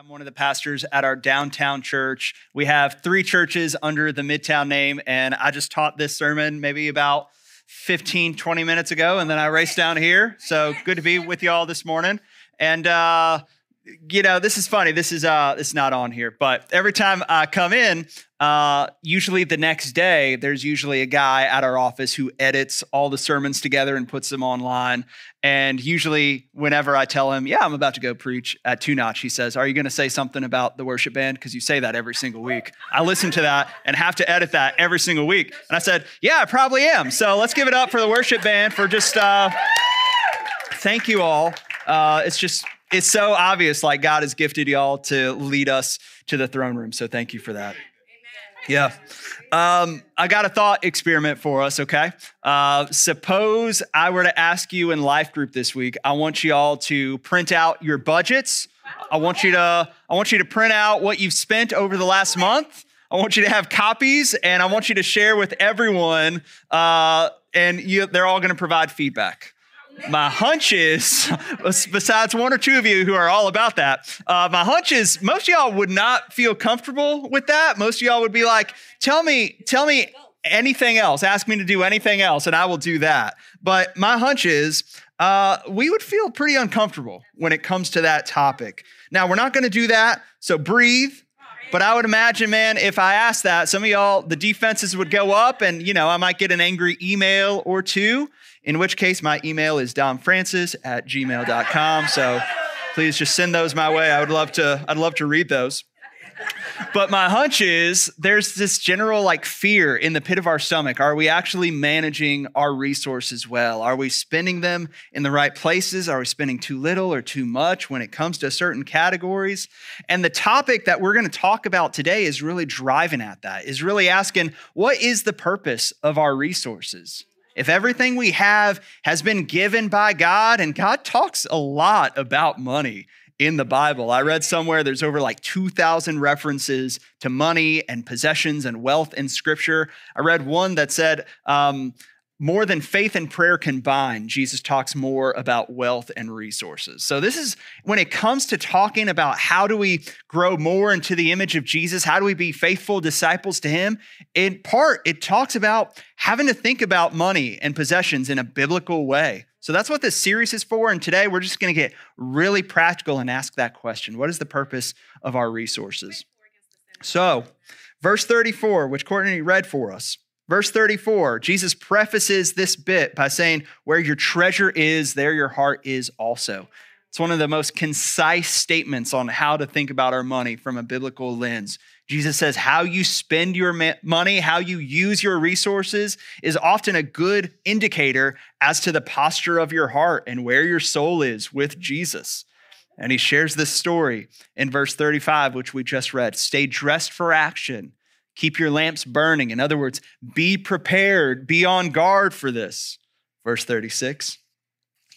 I'm one of the pastors at our downtown church. We have three churches under the Midtown name, and I just taught this sermon maybe about 15, 20 minutes ago, and then I raced down here. So good to be with you all this morning. And, uh, you know, this is funny. This is uh, it's not on here, but every time I come in, uh, usually the next day, there's usually a guy at our office who edits all the sermons together and puts them online. And usually, whenever I tell him, "Yeah, I'm about to go preach at Two Notch," he says, "Are you going to say something about the worship band? Because you say that every single week." I listen to that and have to edit that every single week. And I said, "Yeah, I probably am." So let's give it up for the worship band for just. Uh, thank you all. Uh, it's just it's so obvious like God has gifted y'all to lead us to the throne room. So thank you for that. Yeah. Um, I got a thought experiment for us, okay? Uh, suppose I were to ask you in life group this week, I want you all to print out your budgets. I want you to I want you to print out what you've spent over the last month. I want you to have copies and I want you to share with everyone uh, and you, they're all going to provide feedback my hunch is, besides one or two of you who are all about that, uh, my hunch is most of y'all would not feel comfortable with that. Most of y'all would be like, tell me, tell me anything else. Ask me to do anything else, and I will do that. But my hunch is uh, we would feel pretty uncomfortable when it comes to that topic. Now, we're not going to do that, so breathe. But I would imagine, man, if I asked that, some of y'all, the defenses would go up, and you know, I might get an angry email or two in which case my email is domfrancis at gmail.com. So please just send those my way. I would love to, I'd love to read those. But my hunch is there's this general like fear in the pit of our stomach. Are we actually managing our resources well? Are we spending them in the right places? Are we spending too little or too much when it comes to certain categories? And the topic that we're going to talk about today is really driving at that, is really asking what is the purpose of our resources? If everything we have has been given by God, and God talks a lot about money in the Bible. I read somewhere there's over like 2,000 references to money and possessions and wealth in Scripture. I read one that said, um, more than faith and prayer combined, Jesus talks more about wealth and resources. So, this is when it comes to talking about how do we grow more into the image of Jesus, how do we be faithful disciples to Him, in part, it talks about having to think about money and possessions in a biblical way. So, that's what this series is for. And today, we're just going to get really practical and ask that question What is the purpose of our resources? So, verse 34, which Courtney read for us. Verse 34, Jesus prefaces this bit by saying, Where your treasure is, there your heart is also. It's one of the most concise statements on how to think about our money from a biblical lens. Jesus says, How you spend your money, how you use your resources is often a good indicator as to the posture of your heart and where your soul is with Jesus. And he shares this story in verse 35, which we just read Stay dressed for action Keep your lamps burning. In other words, be prepared, be on guard for this. Verse 36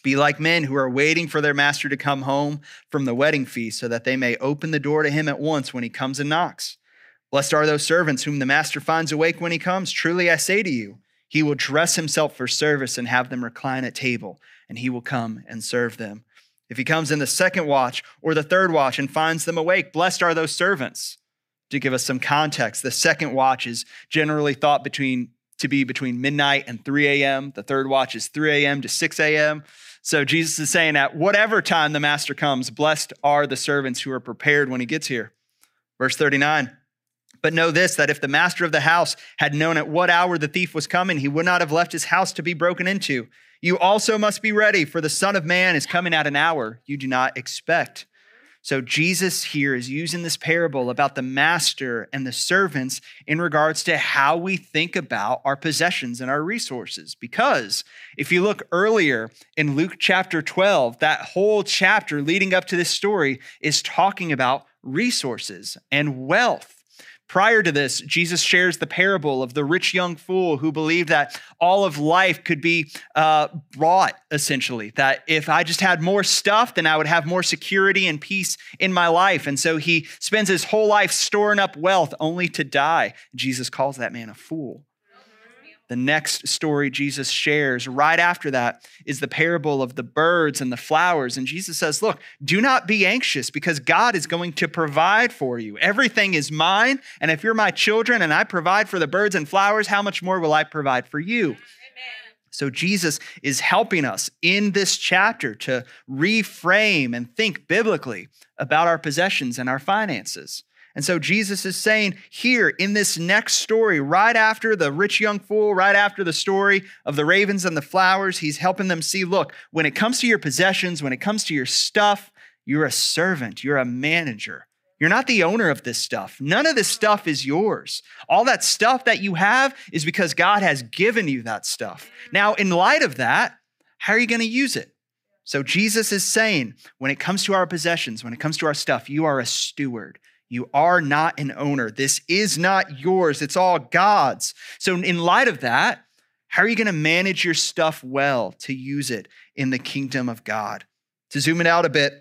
Be like men who are waiting for their master to come home from the wedding feast so that they may open the door to him at once when he comes and knocks. Blessed are those servants whom the master finds awake when he comes. Truly I say to you, he will dress himself for service and have them recline at table, and he will come and serve them. If he comes in the second watch or the third watch and finds them awake, blessed are those servants to give us some context, the second watch is generally thought between to be between midnight and 3 a.m. The third watch is 3 a.m. to 6 a.m. So Jesus is saying at whatever time the master comes, blessed are the servants who are prepared when he gets here. Verse 39. But know this that if the master of the house had known at what hour the thief was coming, he would not have left his house to be broken into. You also must be ready, for the Son of Man is coming at an hour you do not expect. So Jesus here is using this parable about the master and the servants in regards to how we think about our possessions and our resources. Because if you look earlier in Luke chapter 12, that whole chapter leading up to this story is talking about resources and wealth. Prior to this, Jesus shares the parable of the rich young fool who believed that all of life could be uh, brought, essentially. That if I just had more stuff, then I would have more security and peace in my life. And so he spends his whole life storing up wealth only to die. Jesus calls that man a fool. The next story Jesus shares right after that is the parable of the birds and the flowers. And Jesus says, Look, do not be anxious because God is going to provide for you. Everything is mine. And if you're my children and I provide for the birds and flowers, how much more will I provide for you? Amen. So, Jesus is helping us in this chapter to reframe and think biblically about our possessions and our finances. And so Jesus is saying here in this next story, right after the rich young fool, right after the story of the ravens and the flowers, he's helping them see look, when it comes to your possessions, when it comes to your stuff, you're a servant, you're a manager. You're not the owner of this stuff. None of this stuff is yours. All that stuff that you have is because God has given you that stuff. Now, in light of that, how are you going to use it? So, Jesus is saying when it comes to our possessions, when it comes to our stuff, you are a steward. You are not an owner. This is not yours, it's all God's. So, in light of that, how are you going to manage your stuff well to use it in the kingdom of God? To zoom it out a bit,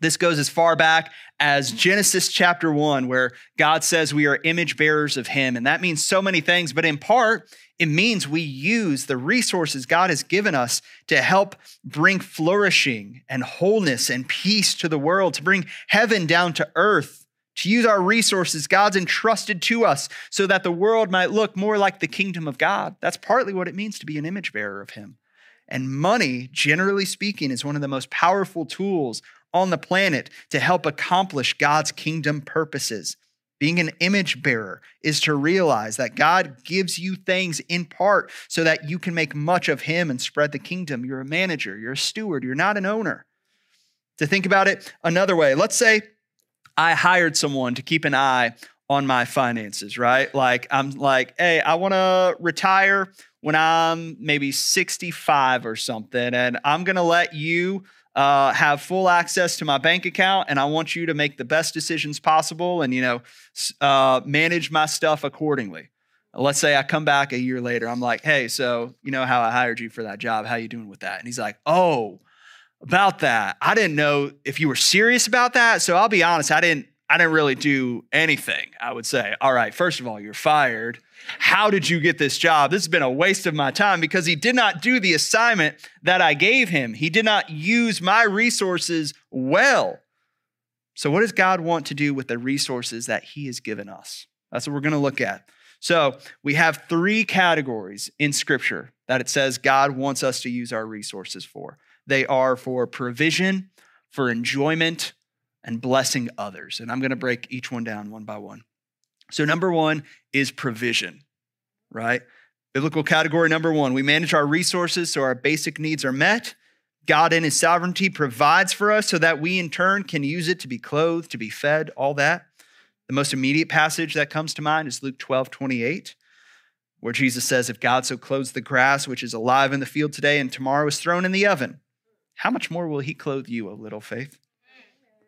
this goes as far back as Genesis chapter 1, where God says we are image bearers of Him. And that means so many things, but in part, it means we use the resources God has given us to help bring flourishing and wholeness and peace to the world, to bring heaven down to earth to use our resources God's entrusted to us so that the world might look more like the kingdom of God. That's partly what it means to be an image bearer of Him. And money, generally speaking, is one of the most powerful tools on the planet to help accomplish God's kingdom purposes. Being an image bearer is to realize that God gives you things in part so that you can make much of Him and spread the kingdom. You're a manager, you're a steward, you're not an owner. To think about it another way, let's say I hired someone to keep an eye on my finances, right? Like, I'm like, hey, I want to retire when I'm maybe 65 or something, and I'm going to let you uh, have full access to my bank account, and I want you to make the best decisions possible and, you know, uh, manage my stuff accordingly. Let's say I come back a year later. I'm like, hey, so you know how I hired you for that job? How you doing with that? And he's like, oh, about that. I didn't know if you were serious about that. So I'll be honest, I didn't I didn't really do anything. I would say, all right, first of all, you're fired. How did you get this job? This has been a waste of my time because he did not do the assignment that I gave him. He did not use my resources well. So, what does God want to do with the resources that he has given us? That's what we're going to look at. So, we have three categories in scripture that it says God wants us to use our resources for. They are for provision, for enjoyment, and blessing others. And I'm going to break each one down one by one. So, number one is provision, right? Biblical category number one we manage our resources so our basic needs are met. God, in His sovereignty, provides for us so that we in turn can use it to be clothed, to be fed, all that. The most immediate passage that comes to mind is Luke 12 28 where Jesus says, If God so clothes the grass, which is alive in the field today and tomorrow is thrown in the oven, how much more will he clothe you, O little faith?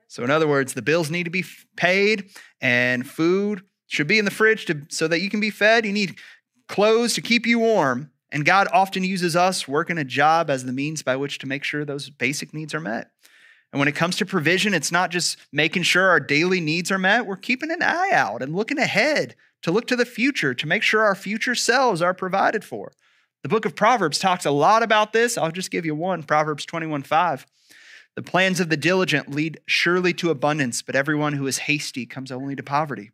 So, in other words, the bills need to be paid and food should be in the fridge to, so that you can be fed. You need clothes to keep you warm. And God often uses us working a job as the means by which to make sure those basic needs are met. And when it comes to provision, it's not just making sure our daily needs are met, we're keeping an eye out and looking ahead to look to the future to make sure our future selves are provided for. The book of Proverbs talks a lot about this. I'll just give you one Proverbs 21 5. The plans of the diligent lead surely to abundance, but everyone who is hasty comes only to poverty.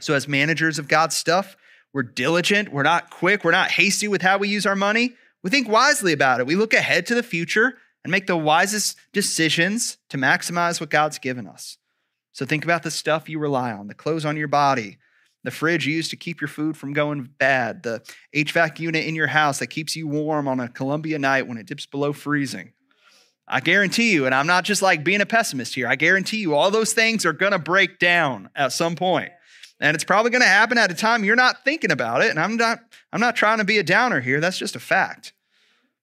So, as managers of God's stuff, we're diligent, we're not quick, we're not hasty with how we use our money. We think wisely about it. We look ahead to the future and make the wisest decisions to maximize what God's given us. So, think about the stuff you rely on the clothes on your body, the fridge used to keep your food from going bad, the HVAC unit in your house that keeps you warm on a Columbia night when it dips below freezing. I guarantee you, and I'm not just like being a pessimist here, I guarantee you all those things are gonna break down at some point. And it's probably gonna happen at a time you're not thinking about it. And I'm not, I'm not trying to be a downer here, that's just a fact.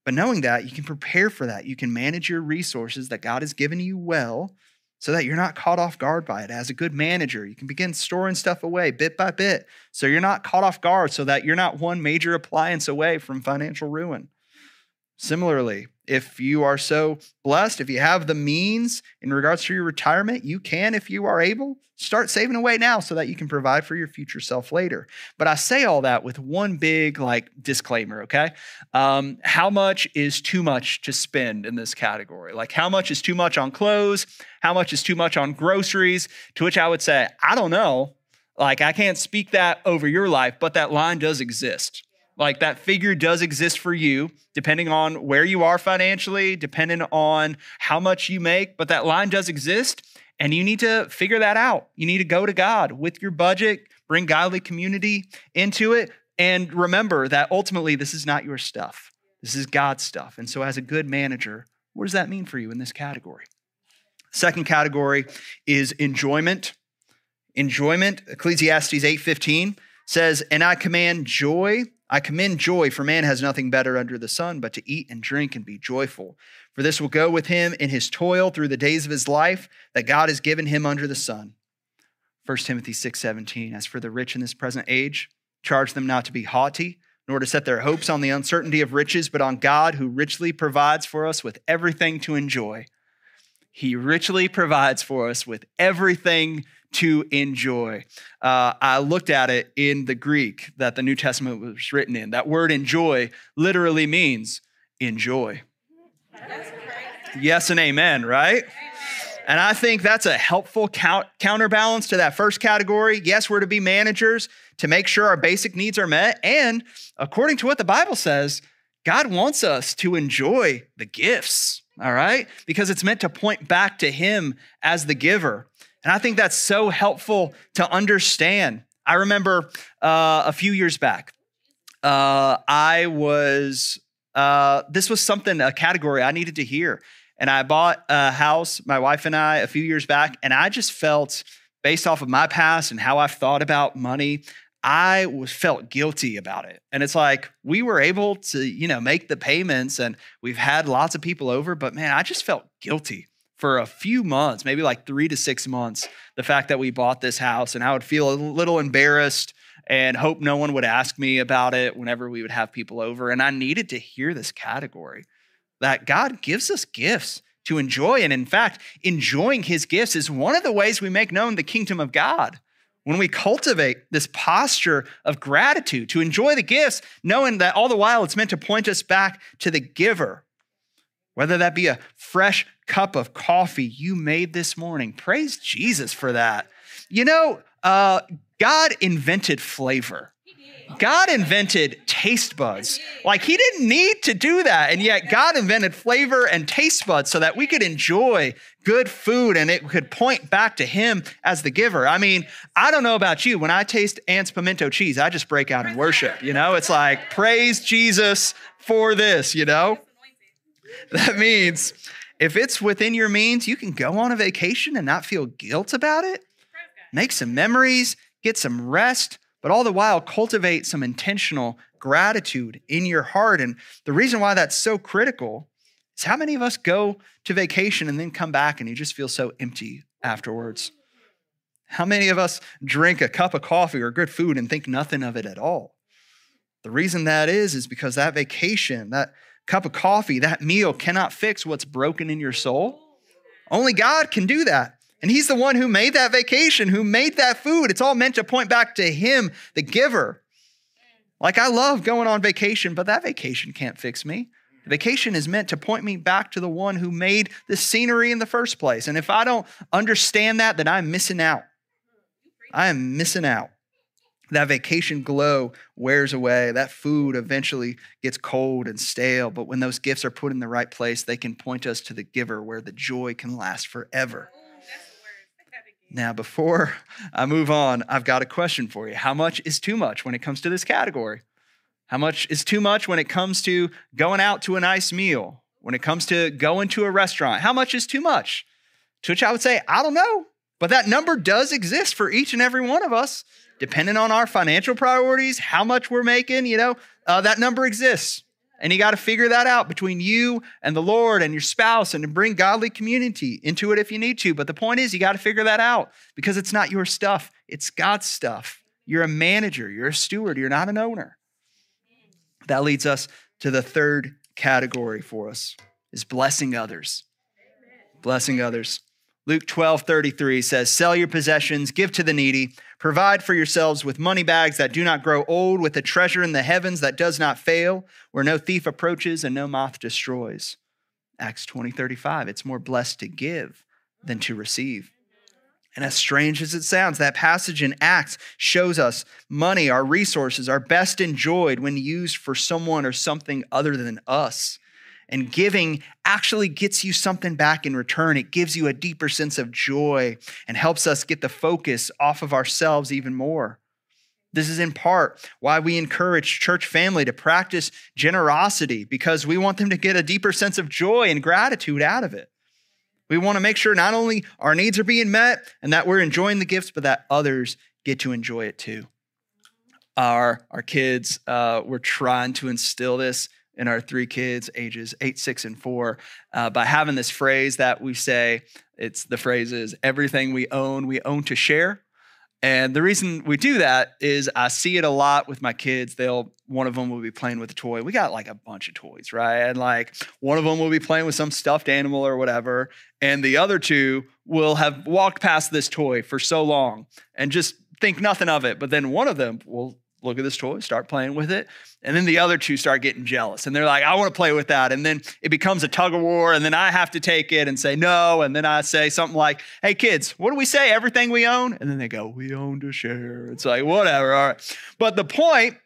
But knowing that, you can prepare for that. You can manage your resources that God has given you well so that you're not caught off guard by it. As a good manager, you can begin storing stuff away bit by bit so you're not caught off guard, so that you're not one major appliance away from financial ruin. Similarly, if you are so blessed, if you have the means in regards to your retirement, you can, if you are able, start saving away now so that you can provide for your future self later. But I say all that with one big like disclaimer, okay? Um, how much is too much to spend in this category? Like, how much is too much on clothes? How much is too much on groceries? To which I would say, I don't know. Like, I can't speak that over your life, but that line does exist. Like that figure does exist for you, depending on where you are financially, depending on how much you make, but that line does exist. And you need to figure that out. You need to go to God with your budget, bring godly community into it. And remember that ultimately, this is not your stuff. This is God's stuff. And so, as a good manager, what does that mean for you in this category? Second category is enjoyment. Enjoyment, Ecclesiastes 8:15 says, "And I command joy I commend joy, for man has nothing better under the sun but to eat and drink and be joyful. For this will go with him in his toil through the days of his life that God has given him under the sun. 1 Timothy 6:17 As for the rich in this present age, charge them not to be haughty, nor to set their hopes on the uncertainty of riches, but on God who richly provides for us with everything to enjoy. He richly provides for us with everything to enjoy. Uh, I looked at it in the Greek that the New Testament was written in. That word enjoy literally means enjoy. Yes and amen, right? And I think that's a helpful count, counterbalance to that first category. Yes, we're to be managers to make sure our basic needs are met. And according to what the Bible says, God wants us to enjoy the gifts, all right? Because it's meant to point back to Him as the giver. And I think that's so helpful to understand. I remember uh, a few years back, uh, I was, uh, this was something, a category I needed to hear. And I bought a house, my wife and I, a few years back, and I just felt, based off of my past and how I've thought about money, I was felt guilty about it. And it's like we were able to, you know, make the payments and we've had lots of people over, but man, I just felt guilty for a few months, maybe like three to six months, the fact that we bought this house. And I would feel a little embarrassed and hope no one would ask me about it whenever we would have people over. And I needed to hear this category that God gives us gifts to enjoy. And in fact, enjoying his gifts is one of the ways we make known the kingdom of God. When we cultivate this posture of gratitude to enjoy the gifts, knowing that all the while it's meant to point us back to the giver, whether that be a fresh cup of coffee you made this morning. Praise Jesus for that. You know, uh, God invented flavor. God invented taste buds. Like he didn't need to do that. And yet God invented flavor and taste buds so that we could enjoy good food and it could point back to him as the giver. I mean, I don't know about you. When I taste Aunt's pimento cheese, I just break out in worship. You know, it's like, praise Jesus for this, you know? That means if it's within your means, you can go on a vacation and not feel guilt about it. Make some memories, get some rest, but all the while cultivate some intentional gratitude in your heart. And the reason why that's so critical is how many of us go to vacation and then come back and you just feel so empty afterwards? How many of us drink a cup of coffee or good food and think nothing of it at all? The reason that is, is because that vacation, that cup of coffee, that meal cannot fix what's broken in your soul. Only God can do that. And He's the one who made that vacation, who made that food. It's all meant to point back to Him, the giver. Like I love going on vacation, but that vacation can't fix me. The vacation is meant to point me back to the one who made the scenery in the first place. And if I don't understand that, then I'm missing out. I am missing out. That vacation glow wears away. That food eventually gets cold and stale. But when those gifts are put in the right place, they can point us to the giver where the joy can last forever. Now, before I move on, I've got a question for you. How much is too much when it comes to this category? How much is too much when it comes to going out to a nice meal? When it comes to going to a restaurant? How much is too much? To which I would say, I don't know. But that number does exist for each and every one of us depending on our financial priorities, how much we're making, you know, uh, that number exists. And you got to figure that out between you and the Lord and your spouse and to bring godly community into it if you need to. But the point is, you got to figure that out because it's not your stuff, it's God's stuff. You're a manager, you're a steward, you're not an owner. That leads us to the third category for us is blessing others. Blessing others. Luke 12, 33 says, Sell your possessions, give to the needy, provide for yourselves with money bags that do not grow old, with a treasure in the heavens that does not fail, where no thief approaches and no moth destroys. Acts 20, 35. It's more blessed to give than to receive. And as strange as it sounds, that passage in Acts shows us money, our resources, are best enjoyed when used for someone or something other than us. And giving actually gets you something back in return. It gives you a deeper sense of joy and helps us get the focus off of ourselves even more. This is in part why we encourage church family to practice generosity because we want them to get a deeper sense of joy and gratitude out of it. We want to make sure not only our needs are being met and that we're enjoying the gifts, but that others get to enjoy it too. Our, our kids, uh, we're trying to instill this in our three kids, ages eight, six, and four, uh, by having this phrase that we say, it's the phrase is everything we own, we own to share. And the reason we do that is I see it a lot with my kids. They'll, one of them will be playing with a toy. We got like a bunch of toys, right? And like one of them will be playing with some stuffed animal or whatever. And the other two will have walked past this toy for so long and just think nothing of it. But then one of them will look at this toy, start playing with it. And then the other two start getting jealous and they're like, I want to play with that. And then it becomes a tug of war. And then I have to take it and say no. And then I say something like, Hey, kids, what do we say? Everything we own? And then they go, We own to share. It's like, whatever. All right. But the point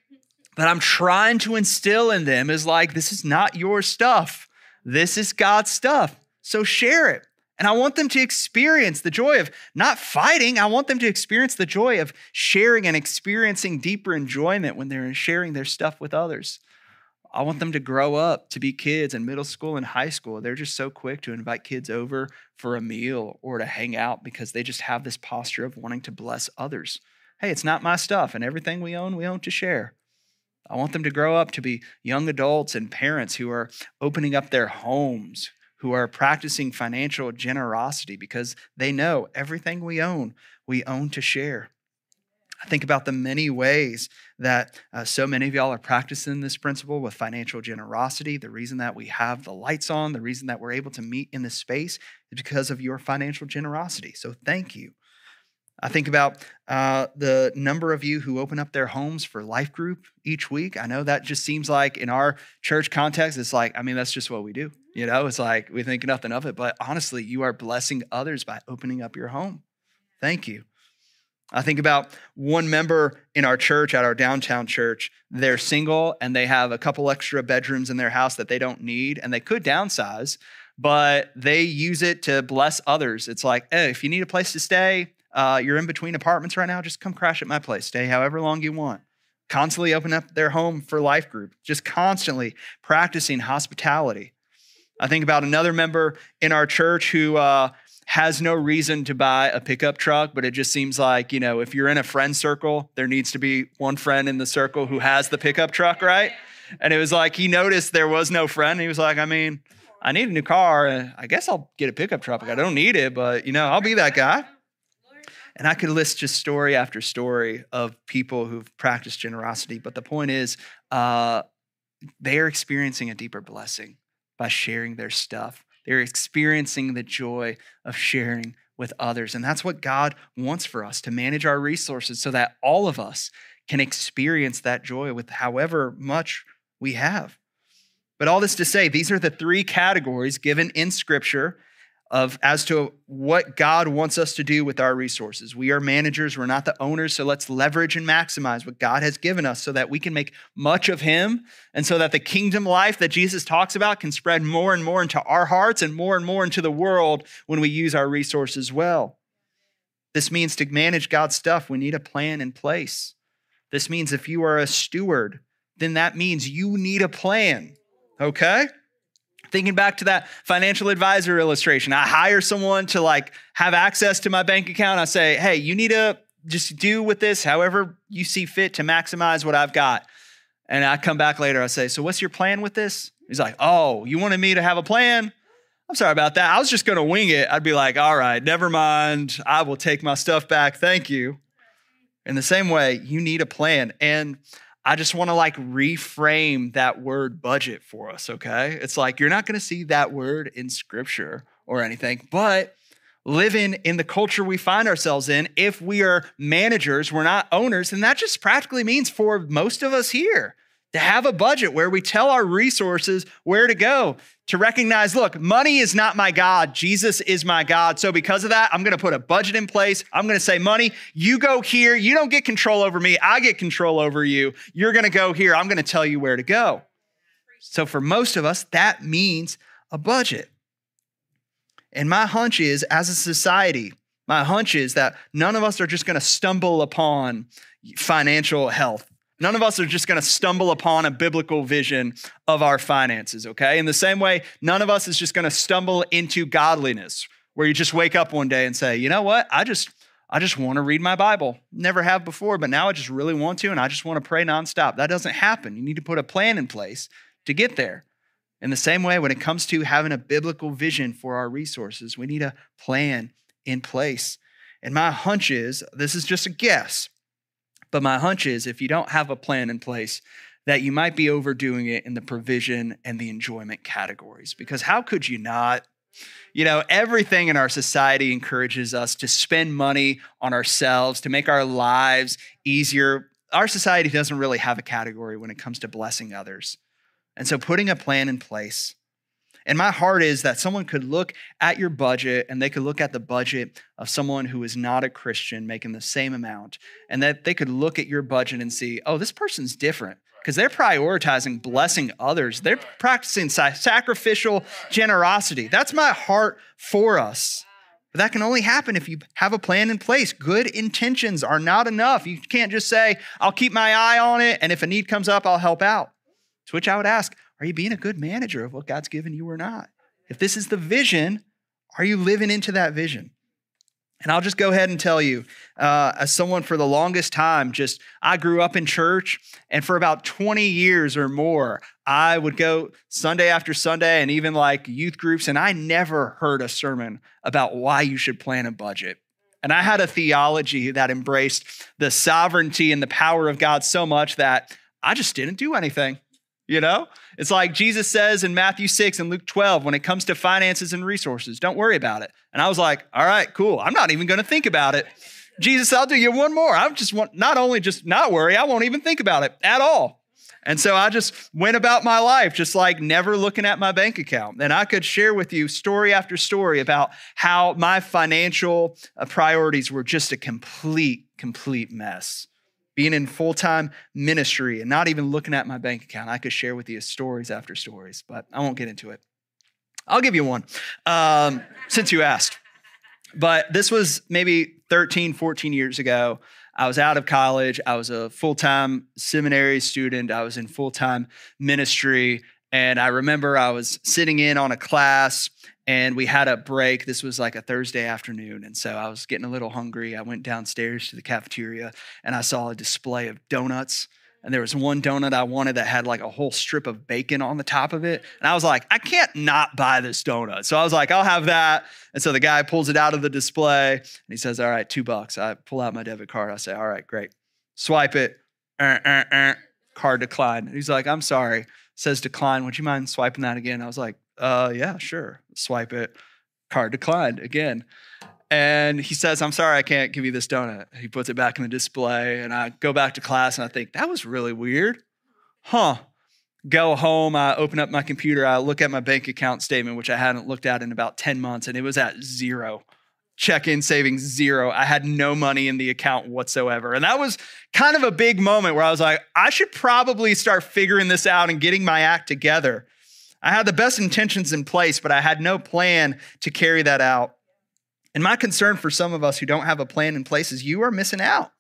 that I'm trying to instill in them is like, This is not your stuff. This is God's stuff. So share it. And I want them to experience the joy of not fighting. I want them to experience the joy of sharing and experiencing deeper enjoyment when they're sharing their stuff with others. I want them to grow up to be kids in middle school and high school. They're just so quick to invite kids over for a meal or to hang out because they just have this posture of wanting to bless others. Hey, it's not my stuff, and everything we own, we own to share. I want them to grow up to be young adults and parents who are opening up their homes, who are practicing financial generosity because they know everything we own, we own to share. I think about the many ways that uh, so many of y'all are practicing this principle with financial generosity. The reason that we have the lights on, the reason that we're able to meet in this space is because of your financial generosity. So thank you. I think about uh, the number of you who open up their homes for life group each week. I know that just seems like in our church context, it's like, I mean, that's just what we do. You know, it's like we think nothing of it. But honestly, you are blessing others by opening up your home. Thank you. I think about one member in our church, at our downtown church. They're single and they have a couple extra bedrooms in their house that they don't need and they could downsize, but they use it to bless others. It's like, hey, if you need a place to stay, uh, you're in between apartments right now, just come crash at my place. Stay however long you want. Constantly open up their home for life group, just constantly practicing hospitality. I think about another member in our church who uh, has no reason to buy a pickup truck, but it just seems like, you know, if you're in a friend circle, there needs to be one friend in the circle who has the pickup truck, right? And it was like he noticed there was no friend. he was like, I mean, I need a new car. And I guess I'll get a pickup truck. I don't need it, but, you know, I'll be that guy. And I could list just story after story of people who've practiced generosity. But the point is, uh, they are experiencing a deeper blessing by sharing their stuff. They're experiencing the joy of sharing with others. And that's what God wants for us to manage our resources so that all of us can experience that joy with however much we have. But all this to say, these are the three categories given in Scripture of as to what God wants us to do with our resources. We are managers, we're not the owners, so let's leverage and maximize what God has given us so that we can make much of him and so that the kingdom life that Jesus talks about can spread more and more into our hearts and more and more into the world when we use our resources well. This means to manage God's stuff, we need a plan in place. This means if you are a steward, then that means you need a plan, okay? Thinking back to that financial advisor illustration, I hire someone to like have access to my bank account. I say, hey, you need to just do with this however you see fit to maximize what I've got. And I come back later, I say, so what's your plan with this? He's like, oh, you wanted me to have a plan? I'm sorry about that. I was just going to wing it. I'd be like, all right, never mind. I will take my stuff back. Thank you. In the same way, you need a plan. And I just want to like reframe that word budget for us, okay? It's like you're not going to see that word in scripture or anything, but living in the culture we find ourselves in, if we are managers, we're not owners, and that just practically means for most of us here to have a budget where we tell our resources where to go, to recognize, look, money is not my God. Jesus is my God. So because of that, I'm going to put a budget in place. I'm going to say, money, you go here. You don't get control over me. I get control over you. You're going to go here. I'm going to tell you where to go. So for most of us, that means a budget. And my hunch is, as a society, my hunch is that none of us are just going to stumble upon financial health. None of us are just going to stumble upon a biblical vision of our finances, okay? In the same way, none of us is just going to stumble into godliness where you just wake up one day and say, "You know what? I just I just want to read my Bible. Never have before, but now I just really want to and I just want to pray nonstop." That doesn't happen. You need to put a plan in place to get there. In the same way, when it comes to having a biblical vision for our resources, we need a plan in place. And my hunch is this is just a guess, but my hunch is if you don't have a plan in place, that you might be overdoing it in the provision and the enjoyment categories. Because how could you not? You know, everything in our society encourages us to spend money on ourselves, to make our lives easier. Our society doesn't really have a category when it comes to blessing others. And so putting a plan in place. And my heart is that someone could look at your budget and they could look at the budget of someone who is not a Christian making the same amount, and that they could look at your budget and see, oh, this person's different because they're prioritizing blessing others. They're practicing sacrificial generosity. That's my heart for us. But that can only happen if you have a plan in place. Good intentions are not enough. You can't just say, I'll keep my eye on it, and if a need comes up, I'll help out. To which I would ask, are you being a good manager of what God's given you or not? If this is the vision, are you living into that vision? And I'll just go ahead and tell you, uh, as someone for the longest time, just I grew up in church, and for about 20 years or more, I would go Sunday after Sunday and even like youth groups, and I never heard a sermon about why you should plan a budget. And I had a theology that embraced the sovereignty and the power of God so much that I just didn't do anything. You know, it's like Jesus says in Matthew 6 and Luke 12 when it comes to finances and resources, don't worry about it. And I was like, all right, cool. I'm not even going to think about it. Jesus, I'll do you one more. I just want not only just not worry, I won't even think about it at all. And so I just went about my life, just like never looking at my bank account. And I could share with you story after story about how my financial uh, priorities were just a complete, complete mess being in full time ministry and not even looking at my bank account. I could share with you stories after stories, but I won't get into it. I'll give you one um, since you asked. But this was maybe 13, 14 years ago. I was out of college. I was a full time seminary student. I was in full time ministry. And I remember I was sitting in on a class and we had a break. This was like a Thursday afternoon. And so I was getting a little hungry. I went downstairs to the cafeteria and I saw a display of donuts. And there was one donut I wanted that had like a whole strip of bacon on the top of it. And I was like, I can't not buy this donut. So I was like, I'll have that. And so the guy pulls it out of the display and he says, All right, two bucks. I pull out my debit card. I say, All right, great. Swipe it. Uh, uh, uh. Card declined. He's like, I'm sorry. Says decline. Would you mind swiping that again? I was like, uh, yeah, sure. Swipe it. Card declined again. And he says, I'm sorry, I can't give you this donut. He puts it back in the display. And I go back to class and I think, that was really weird. Huh. Go home, I open up my computer, I look at my bank account statement, which I hadn't looked at in about 10 months, and it was at zero. Check in savings zero. I had no money in the account whatsoever. And that was kind of a big moment where I was like, I should probably start figuring this out and getting my act together. I had the best intentions in place, but I had no plan to carry that out. And my concern for some of us who don't have a plan in place is you are missing out.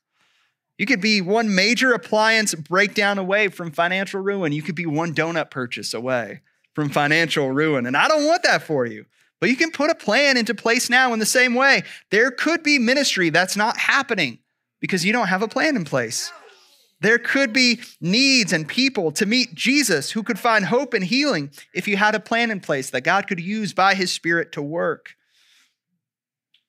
You could be one major appliance breakdown away from financial ruin. You could be one donut purchase away from financial ruin. And I don't want that for you. But you can put a plan into place now in the same way. There could be ministry that's not happening because you don't have a plan in place. There could be needs and people to meet Jesus who could find hope and healing if you had a plan in place that God could use by his Spirit to work.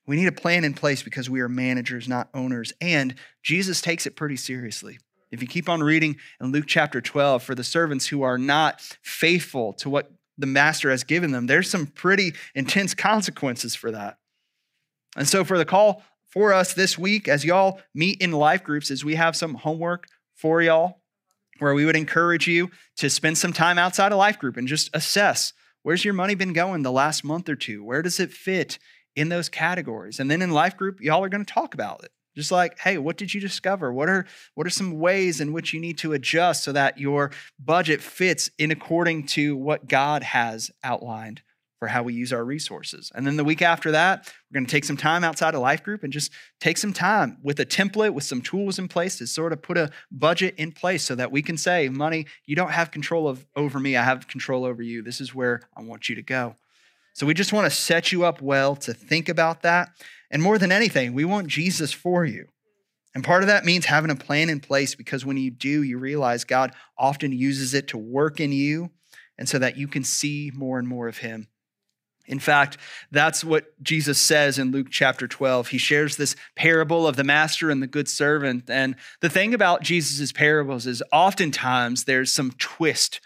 We need a plan in place because we are managers, not owners. And Jesus takes it pretty seriously. If you keep on reading in Luke chapter 12, for the servants who are not faithful to what the master has given them, there's some pretty intense consequences for that. And so, for the call for us this week, as y'all meet in life groups, is we have some homework for y'all where we would encourage you to spend some time outside of life group and just assess where's your money been going the last month or two? Where does it fit in those categories? And then in life group, y'all are going to talk about it. Just like, hey, what did you discover? What are what are some ways in which you need to adjust so that your budget fits in according to what God has outlined for how we use our resources. And then the week after that, we're going to take some time outside of life group and just take some time with a template with some tools in place to sort of put a budget in place so that we can say, money, you don't have control of over me, I have control over you. This is where I want you to go. So we just want to set you up well to think about that. And more than anything, we want Jesus for you. And part of that means having a plan in place because when you do, you realize God often uses it to work in you and so that you can see more and more of Him. In fact, that's what Jesus says in Luke chapter 12. He shares this parable of the master and the good servant. And the thing about Jesus' parables is oftentimes there's some twist.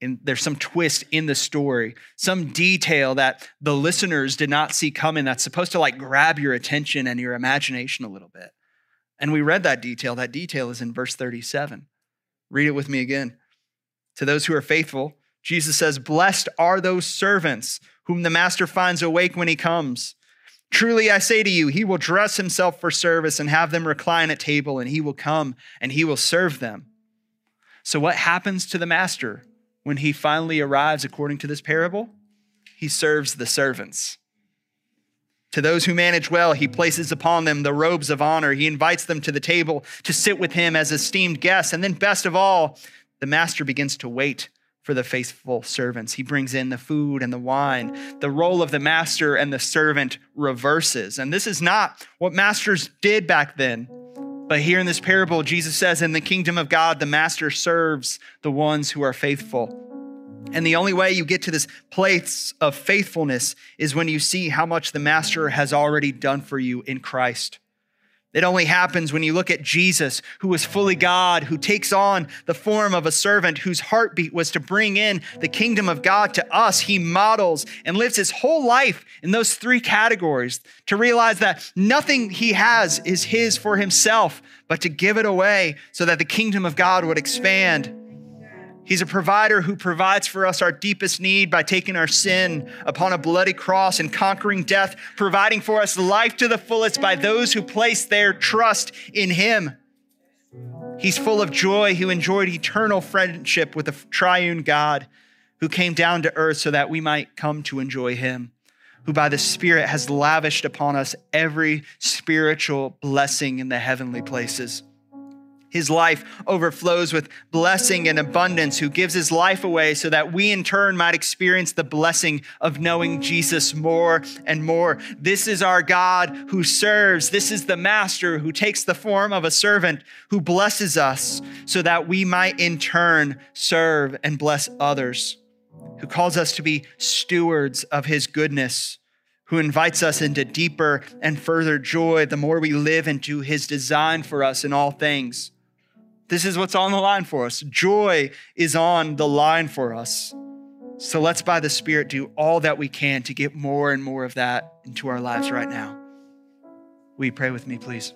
In, there's some twist in the story, some detail that the listeners did not see coming that's supposed to like grab your attention and your imagination a little bit. And we read that detail. That detail is in verse 37. Read it with me again. To those who are faithful, Jesus says, Blessed are those servants whom the master finds awake when he comes. Truly, I say to you, he will dress himself for service and have them recline at table, and he will come and he will serve them. So, what happens to the master when he finally arrives according to this parable? He serves the servants. To those who manage well, he places upon them the robes of honor. He invites them to the table to sit with him as esteemed guests. And then, best of all, the master begins to wait for the faithful servants. He brings in the food and the wine. The role of the master and the servant reverses. And this is not what masters did back then. But here in this parable, Jesus says, In the kingdom of God, the master serves the ones who are faithful. And the only way you get to this place of faithfulness is when you see how much the master has already done for you in Christ. It only happens when you look at Jesus, who was fully God, who takes on the form of a servant, whose heartbeat was to bring in the kingdom of God to us. He models and lives his whole life in those three categories to realize that nothing he has is his for himself, but to give it away so that the kingdom of God would expand. He's a provider who provides for us our deepest need by taking our sin upon a bloody cross and conquering death, providing for us life to the fullest by those who place their trust in Him. He's full of joy who enjoyed eternal friendship with the triune God who came down to earth so that we might come to enjoy Him, who by the Spirit has lavished upon us every spiritual blessing in the heavenly places. His life overflows with blessing and abundance, who gives his life away so that we in turn might experience the blessing of knowing Jesus more and more. This is our God who serves. This is the master who takes the form of a servant who blesses us so that we might in turn serve and bless others, who calls us to be stewards of his goodness who invites us into deeper and further joy the more we live into his design for us in all things. This is what's on the line for us. Joy is on the line for us. So let's, by the Spirit, do all that we can to get more and more of that into our lives right now. We pray with me, please?